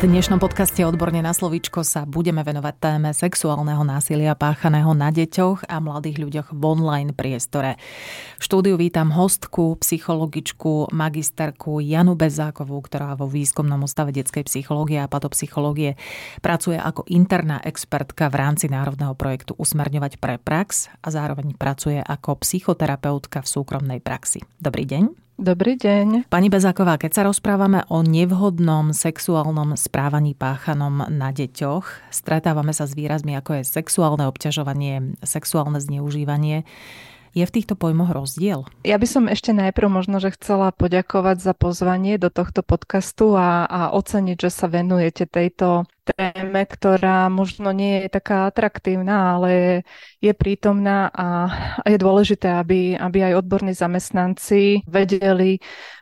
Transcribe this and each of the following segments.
V dnešnom podcaste Odborne na slovíčko sa budeme venovať téme sexuálneho násilia páchaného na deťoch a mladých ľuďoch v online priestore. V štúdiu vítam hostku, psychologičku, magisterku Janu Bezákovú, ktorá vo výskumnom ústave detskej psychológie a patopsychológie pracuje ako interná expertka v rámci národného projektu Usmerňovať pre prax a zároveň pracuje ako psychoterapeutka v súkromnej praxi. Dobrý deň. Dobrý deň. Pani Bezáková, keď sa rozprávame o nevhodnom sexuálnom správaní páchanom na deťoch, stretávame sa s výrazmi ako je sexuálne obťažovanie, sexuálne zneužívanie. Je v týchto pojmoch rozdiel? Ja by som ešte najprv možno, že chcela poďakovať za pozvanie do tohto podcastu a, a oceniť, že sa venujete tejto téme, ktorá možno nie je taká atraktívna, ale je prítomná a, je dôležité, aby, aby aj odborní zamestnanci vedeli,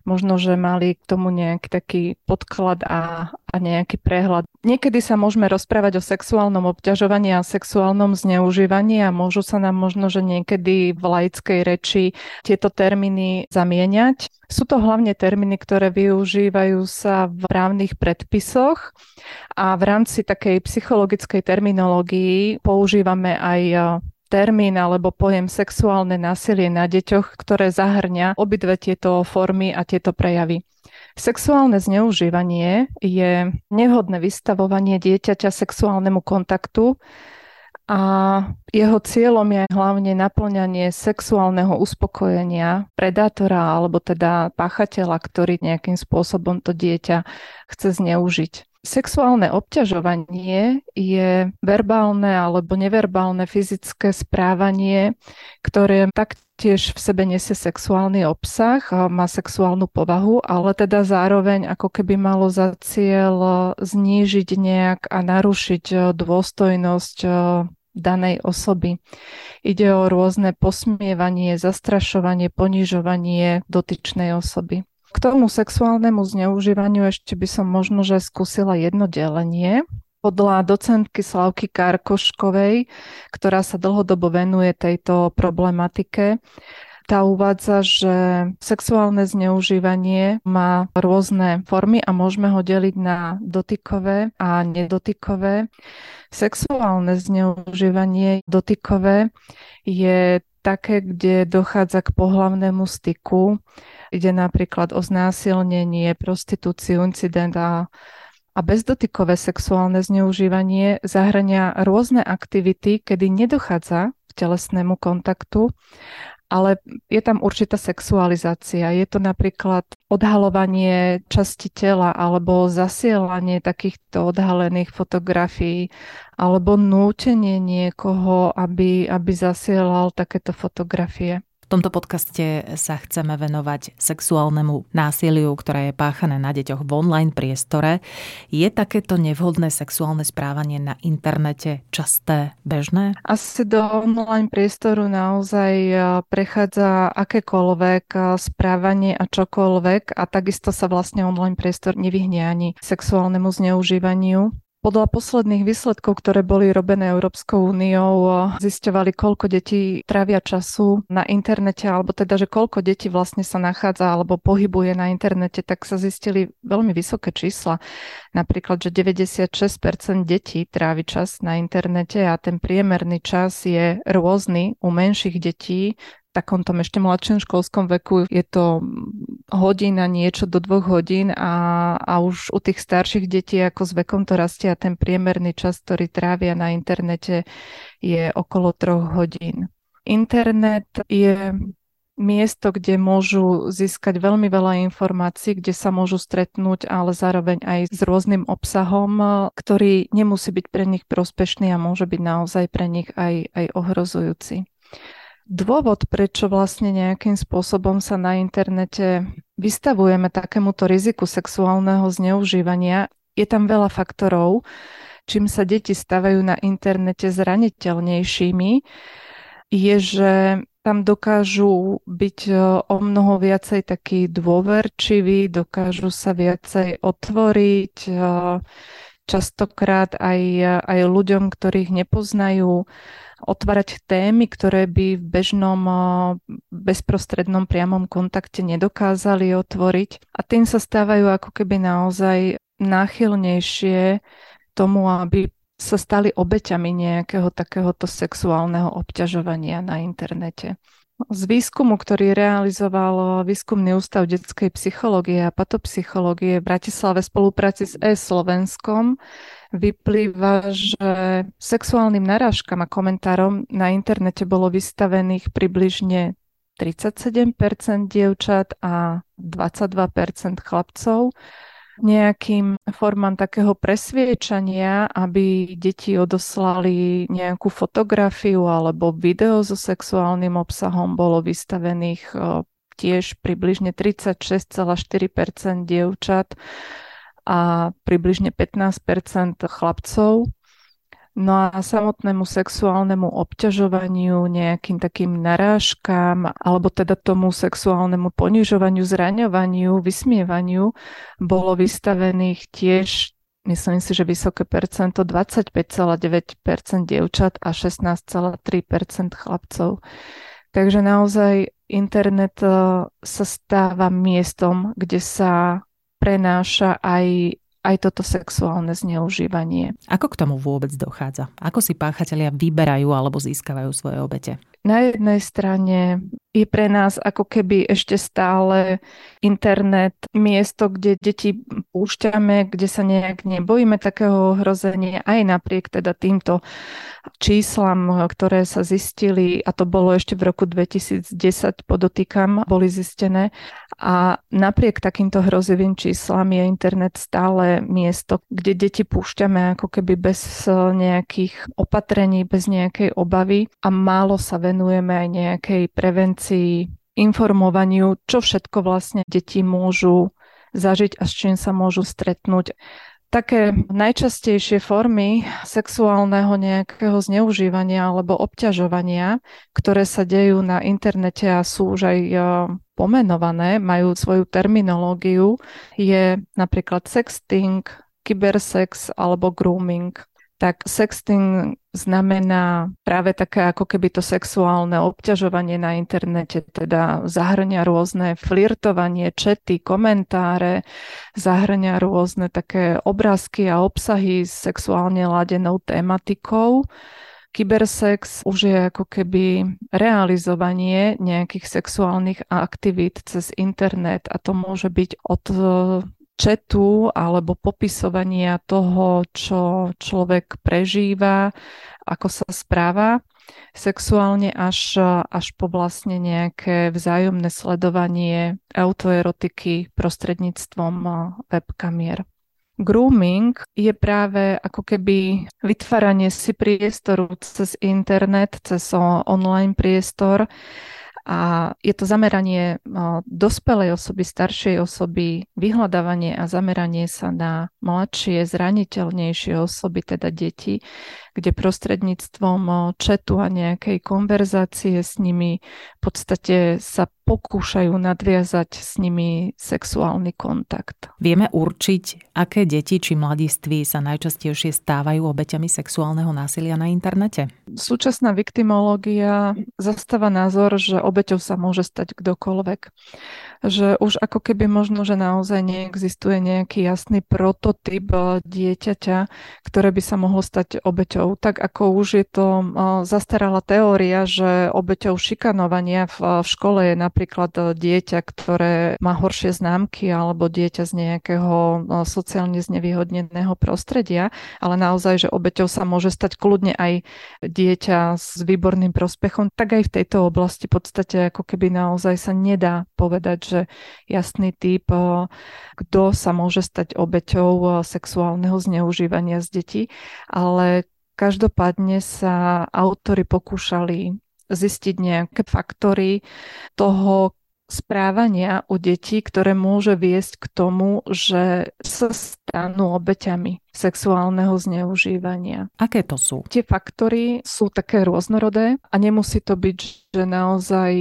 možno, že mali k tomu nejaký taký podklad a, a nejaký prehľad. Niekedy sa môžeme rozprávať o sexuálnom obťažovaní a sexuálnom zneužívaní a môžu sa nám možno, že niekedy v laickej reči tieto termíny zamieňať. Sú to hlavne termíny, ktoré využívajú sa v právnych predpisoch a v rámci takej psychologickej terminológii používame aj e, termín alebo pojem sexuálne násilie na deťoch, ktoré zahrňa obidve tieto formy a tieto prejavy. Sexuálne zneužívanie je nevhodné vystavovanie dieťaťa sexuálnemu kontaktu, a jeho cieľom je hlavne naplňanie sexuálneho uspokojenia predátora alebo teda páchateľa, ktorý nejakým spôsobom to dieťa chce zneužiť. Sexuálne obťažovanie je verbálne alebo neverbálne fyzické správanie, ktoré taktiež v sebe nesie sexuálny obsah, má sexuálnu povahu, ale teda zároveň ako keby malo za cieľ znížiť nejak a narušiť dôstojnosť danej osoby. Ide o rôzne posmievanie, zastrašovanie, ponižovanie dotyčnej osoby. K tomu sexuálnemu zneužívaniu ešte by som možno, že skúsila jedno delenie. Podľa docentky Slavky Karkoškovej, ktorá sa dlhodobo venuje tejto problematike, tá uvádza, že sexuálne zneužívanie má rôzne formy a môžeme ho deliť na dotykové a nedotykové. Sexuálne zneužívanie dotykové je také, kde dochádza k pohlavnému styku. Ide napríklad o znásilnenie, prostitúciu, incident a a bezdotykové sexuálne zneužívanie zahrania rôzne aktivity, kedy nedochádza k telesnému kontaktu ale je tam určitá sexualizácia. Je to napríklad odhalovanie časti tela alebo zasielanie takýchto odhalených fotografií alebo nútenie niekoho, aby, aby zasielal takéto fotografie. V tomto podcaste sa chceme venovať sexuálnemu násiliu, ktoré je páchané na deťoch v online priestore. Je takéto nevhodné sexuálne správanie na internete časté, bežné? Asi do online priestoru naozaj e, prechádza akékoľvek e, správanie a čokoľvek a takisto sa vlastne online priestor nevyhne ani sexuálnemu zneužívaniu. Podľa posledných výsledkov, ktoré boli robené Európskou úniou, zisťovali, koľko detí trávia času na internete, alebo teda, že koľko detí vlastne sa nachádza alebo pohybuje na internete, tak sa zistili veľmi vysoké čísla. Napríklad, že 96% detí trávi čas na internete a ten priemerný čas je rôzny u menších detí, takom tom ešte mladšom školskom veku je to hodina niečo do dvoch hodín a, a už u tých starších detí ako s vekom to rastie a ten priemerný čas, ktorý trávia na internete je okolo troch hodín. Internet je miesto, kde môžu získať veľmi veľa informácií, kde sa môžu stretnúť, ale zároveň aj s rôznym obsahom, ktorý nemusí byť pre nich prospešný a môže byť naozaj pre nich aj, aj ohrozujúci. Dôvod, prečo vlastne nejakým spôsobom sa na internete vystavujeme takémuto riziku sexuálneho zneužívania, je tam veľa faktorov, čím sa deti stavajú na internete zraniteľnejšími, je, že tam dokážu byť e, o mnoho viacej takí dôverčiví, dokážu sa viacej otvoriť, e, častokrát aj, aj ľuďom, ktorých nepoznajú, otvárať témy, ktoré by v bežnom bezprostrednom priamom kontakte nedokázali otvoriť. A tým sa stávajú ako keby naozaj náchylnejšie tomu, aby sa stali obeťami nejakého takéhoto sexuálneho obťažovania na internete. Z výskumu, ktorý realizoval Výskumný ústav detskej psychológie a patopsychológie v Bratislave v spolupráci s e-Slovenskom, vyplýva, že sexuálnym narážkam a komentárom na internete bolo vystavených približne 37% dievčat a 22% chlapcov nejakým formám takého presviečania, aby deti odoslali nejakú fotografiu alebo video so sexuálnym obsahom, bolo vystavených tiež približne 36,4% dievčat a približne 15% chlapcov. No a samotnému sexuálnemu obťažovaniu, nejakým takým narážkám, alebo teda tomu sexuálnemu ponižovaniu, zraňovaniu, vysmievaniu bolo vystavených tiež, myslím si, že vysoké percento, 25,9% dievčat a 16,3% chlapcov. Takže naozaj internet e, sa stáva miestom, kde sa prenáša aj aj toto sexuálne zneužívanie. Ako k tomu vôbec dochádza? Ako si páchatelia vyberajú alebo získavajú svoje obete? Na jednej strane je pre nás ako keby ešte stále internet miesto, kde deti púšťame, kde sa nejak nebojíme takého ohrozenia, aj napriek teda týmto číslam, ktoré sa zistili, a to bolo ešte v roku 2010, podotýkam, boli zistené. A napriek takýmto hrozivým číslam je internet stále miesto, kde deti púšťame ako keby bez nejakých opatrení, bez nejakej obavy a málo sa venujeme aj nejakej prevencii, informovaniu, čo všetko vlastne deti môžu zažiť a s čím sa môžu stretnúť. Také najčastejšie formy sexuálneho nejakého zneužívania alebo obťažovania, ktoré sa dejú na internete a sú už aj e, pomenované, majú svoju terminológiu, je napríklad sexting, kybersex alebo grooming tak sexting znamená práve také ako keby to sexuálne obťažovanie na internete, teda zahrňa rôzne flirtovanie, čety, komentáre, zahrňa rôzne také obrázky a obsahy s sexuálne ladenou tematikou. Kybersex už je ako keby realizovanie nejakých sexuálnych aktivít cez internet a to môže byť od četu alebo popisovania toho, čo človek prežíva, ako sa správa sexuálne až, až po vlastne nejaké vzájomné sledovanie autoerotiky prostredníctvom webkamier. Grooming je práve ako keby vytváranie si priestoru cez internet, cez online priestor, a je to zameranie dospelej osoby, staršej osoby, vyhľadávanie a zameranie sa na mladšie, zraniteľnejšie osoby, teda deti, kde prostredníctvom četu a nejakej konverzácie s nimi v podstate sa pokúšajú nadviazať s nimi sexuálny kontakt. Vieme určiť, aké deti či mladiství sa najčastejšie stávajú obeťami sexuálneho násilia na internete? Súčasná viktimológia zastáva názor, že obeťou sa môže stať kdokoľvek že už ako keby možno, že naozaj neexistuje nejaký jasný prototyp eh, dieťaťa, ktoré by sa mohlo stať obeťou. Tak ako už je to eh, zastarala teória, že obeťou šikanovania v, v škole je napríklad eh, dieťa, ktoré má horšie známky alebo dieťa z nejakého sociálne znevýhodneného prostredia, ale naozaj, že obeťou sa môže stať kľudne aj dieťa s výborným prospechom, tak aj v tejto oblasti v podstate ako keby naozaj sa nedá povedať, že jasný typ, eh, kto sa môže stať obeťou eh, sexuálneho zneužívania z detí, ale každopádne sa autory pokúšali zistiť nejaké faktory toho, správania u detí, ktoré môže viesť k tomu, že sa stanú obeťami sexuálneho zneužívania. Aké to sú? Tie faktory sú také rôznorodé a nemusí to byť, že naozaj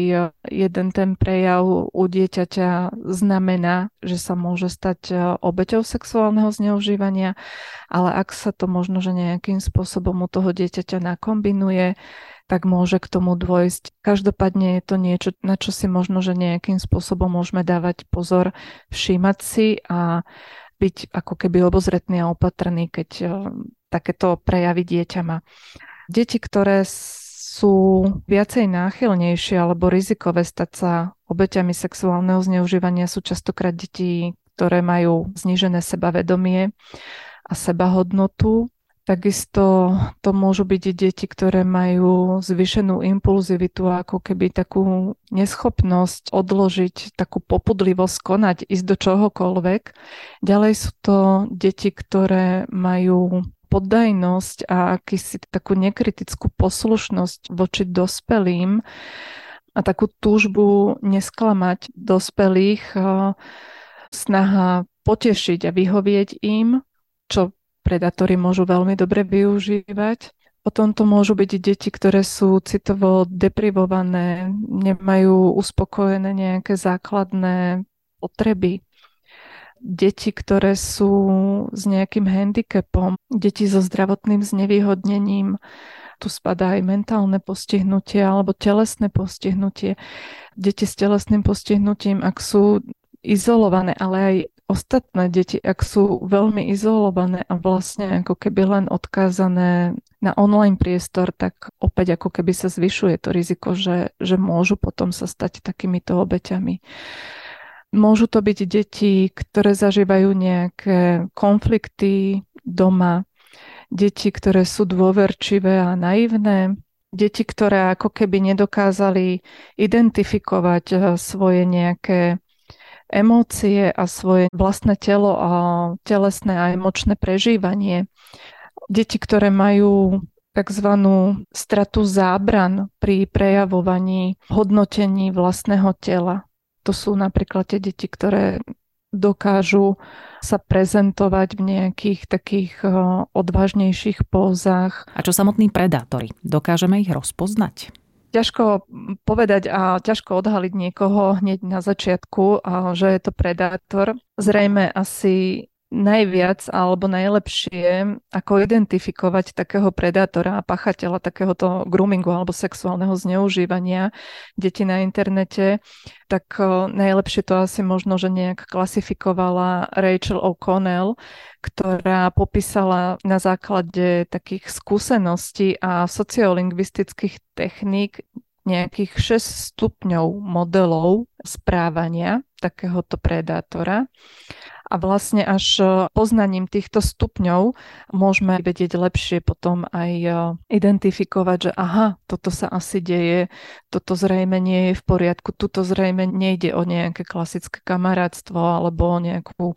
jeden ten prejav u dieťaťa znamená, že sa môže stať obeťou sexuálneho zneužívania, ale ak sa to možno, že nejakým spôsobom u toho dieťaťa nakombinuje, tak môže k tomu dôjsť. Každopádne je to niečo, na čo si možno, že nejakým spôsobom môžeme dávať pozor, všímať si a byť ako keby obozretný a opatrný, keď uh, takéto prejavy dieťa má. Deti, ktoré sú viacej náchylnejšie alebo rizikové stať sa obeťami sexuálneho zneužívania, sú častokrát deti, ktoré majú znížené sebavedomie a sebahodnotu Takisto to môžu byť deti, ktoré majú zvyšenú impulzivitu, ako keby takú neschopnosť odložiť, takú popudlivosť konať, ísť do čohokoľvek. Ďalej sú to deti, ktoré majú poddajnosť a akýsi takú nekritickú poslušnosť voči dospelým a takú túžbu nesklamať dospelých, snaha potešiť a vyhovieť im, čo predátory môžu veľmi dobre využívať. Potom to môžu byť deti, ktoré sú citovo deprivované, nemajú uspokojené nejaké základné potreby. Deti, ktoré sú s nejakým handicapom, deti so zdravotným znevýhodnením, tu spadá aj mentálne postihnutie alebo telesné postihnutie. Deti s telesným postihnutím, ak sú izolované, ale aj ostatné deti, ak sú veľmi izolované a vlastne ako keby len odkázané na online priestor, tak opäť ako keby sa zvyšuje to riziko, že, že môžu potom sa stať takýmito obeťami. Môžu to byť deti, ktoré zažívajú nejaké konflikty doma, deti, ktoré sú dôverčivé a naivné, deti, ktoré ako keby nedokázali identifikovať eh, svoje nejaké emócie a svoje vlastné telo a telesné a emočné prežívanie. Deti, ktoré majú tzv. stratu zábran pri prejavovaní, hodnotení vlastného tela. To sú napríklad tie deti, ktoré dokážu sa prezentovať v nejakých takých eh, odvážnejších pózach. A čo samotní predátori? Dokážeme ich rozpoznať? Ťažko povedať a ťažko odhaliť niekoho hneď na začiatku, že je to predátor. Zrejme asi najviac alebo najlepšie, ako identifikovať takého predátora a pachateľa takéhoto groomingu alebo sexuálneho zneužívania detí na internete, tak najlepšie to asi možno, že nejak klasifikovala Rachel O'Connell, ktorá popísala na základe takých skúseností a sociolingvistických techník nejakých 6 stupňov modelov správania takéhoto predátora a vlastne až e, poznaním týchto stupňov môžeme vedieť lepšie potom aj e, identifikovať, že aha, toto sa asi deje, toto zrejme nie je v poriadku, tuto zrejme nejde o nejaké klasické kamarátstvo alebo o nejakú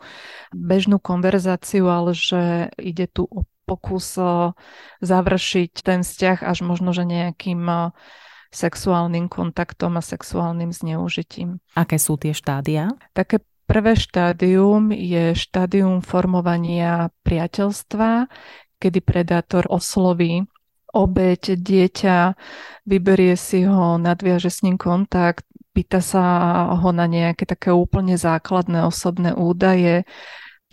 bežnú konverzáciu, ale že ide tu o pokus e, završiť ten vzťah až možno, že nejakým sexuálnym kontaktom a sexuálnym zneužitím. Aké sú tie štádia? Také Prvé štádium je štádium formovania priateľstva, kedy predátor osloví obeď, dieťa, vyberie si ho, nadviaže s ním kontakt, pýta sa ho na nejaké také úplne základné osobné údaje,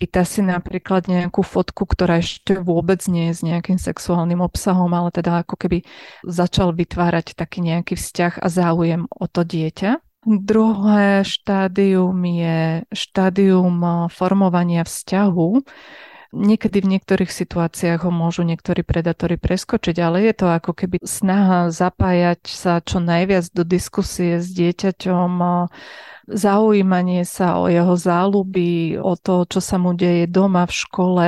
pýta si napríklad nejakú fotku, ktorá ešte vôbec nie je s nejakým sexuálnym obsahom, ale teda ako keby začal vytvárať taký nejaký vzťah a záujem o to dieťa. Druhé štádium je štádium eh, formovania vzťahu. Niekedy v niektorých situáciách ho môžu niektorí predatori preskočiť, ale je to ako keby snaha zapájať sa čo najviac do diskusie s dieťaťom, zaujímanie sa o jeho záľuby, o to, čo sa mu deje doma v škole,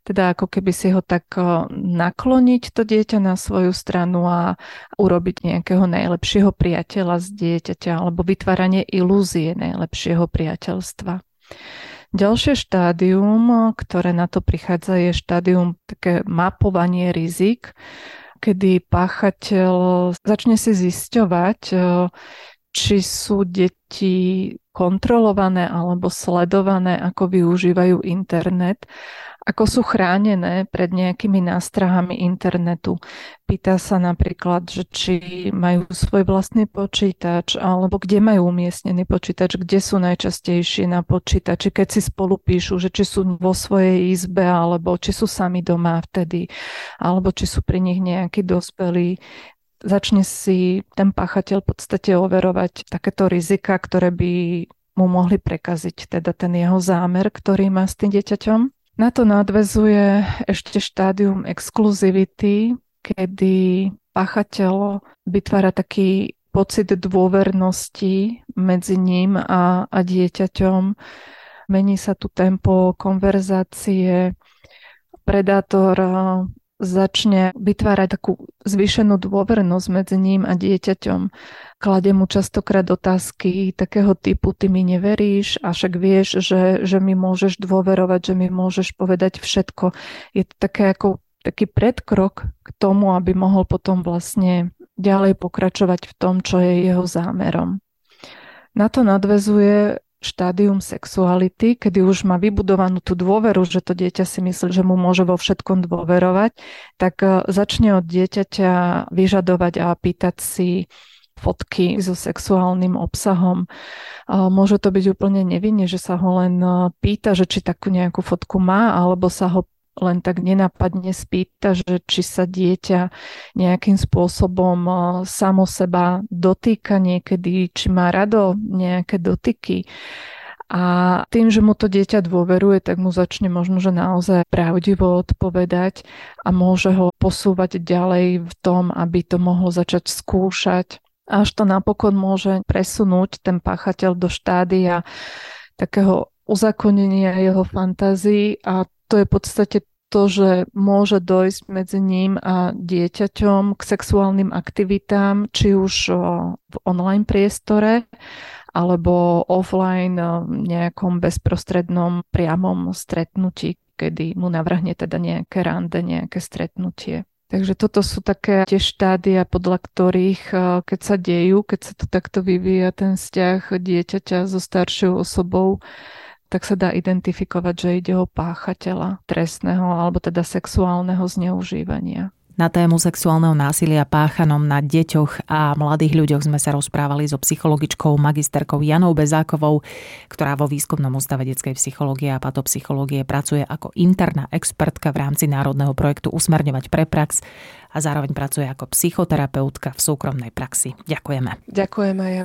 teda ako keby si ho tak nakloniť to dieťa na svoju stranu a urobiť nejakého najlepšieho priateľa z dieťaťa alebo vytváranie ilúzie najlepšieho priateľstva. Ďalšie štádium, ktoré na to prichádza, je štádium také mapovanie rizik, kedy páchateľ začne si zisťovať, či sú deti kontrolované alebo sledované, ako využívajú internet, ako sú chránené pred nejakými nástrahami internetu. Pýta sa napríklad, že či majú svoj vlastný počítač, alebo kde majú umiestnený počítač, kde sú najčastejšie na počítači, keď si spolu píšu, že či sú vo svojej izbe, alebo či sú sami doma vtedy, alebo či sú pri nich nejakí dospelí začne si ten páchateľ v podstate overovať takéto rizika, ktoré by mu mohli prekaziť teda ten jeho zámer, ktorý má s tým dieťaťom. Na to nadvezuje ešte štádium exkluzivity, kedy páchateľ vytvára taký pocit dôvernosti medzi ním a, a dieťaťom. Mení sa tu tempo konverzácie. Predátor začne vytvárať takú zvýšenú dôvernosť medzi ním a dieťaťom. Kladie mu častokrát otázky takého typu, ty mi neveríš a však vieš, že, že mi môžeš dôverovať, že mi môžeš povedať všetko. Je to také ako taký predkrok k tomu, aby mohol potom vlastne ďalej pokračovať v tom, čo je jeho zámerom. Na to nadvezuje štádium sexuality, kedy už má vybudovanú tú dôveru, že to dieťa si myslí, že mu môže vo všetkom dôverovať, tak e, začne od dieťaťa vyžadovať a pýtať si fotky so sexuálnym obsahom. Môže to byť úplne nevinne, že sa ho len e, pýta, že či takú nejakú fotku má, alebo sa ho len tak nenapadne spýta, že či sa dieťa nejakým spôsobom eh, samo seba dotýka niekedy, či má rado nejaké dotyky. A tým, že mu to dieťa dôveruje, tak mu začne možno, že naozaj pravdivo odpovedať a môže ho posúvať ďalej v tom, aby to mohol začať skúšať. Až to napokon môže presunúť ten páchateľ do štádia takého uzakonenia jeho fantázií a to je v podstate to, že môže dojsť medzi ním a dieťaťom k sexuálnym aktivitám, či už v online priestore, alebo offline v nejakom bezprostrednom priamom stretnutí, kedy mu navrhne teda nejaké rande, nejaké stretnutie. Takže toto sú také tie štádia, podľa ktorých, keď sa dejú, keď sa to takto vyvíja ten vzťah dieťaťa so staršou osobou, tak sa dá identifikovať, že ide o páchateľa trestného alebo teda sexuálneho zneužívania. Na tému sexuálneho násilia páchanom na deťoch a mladých ľuďoch sme sa rozprávali so psychologičkou magisterkou Janou Bezákovou, ktorá vo výskumnom ústave detskej psychológie a patopsychológie pracuje ako interná expertka v rámci národného projektu Usmerňovať pre prax a zároveň pracuje ako psychoterapeutka v súkromnej praxi. Ďakujeme. Ďakujem aj ja.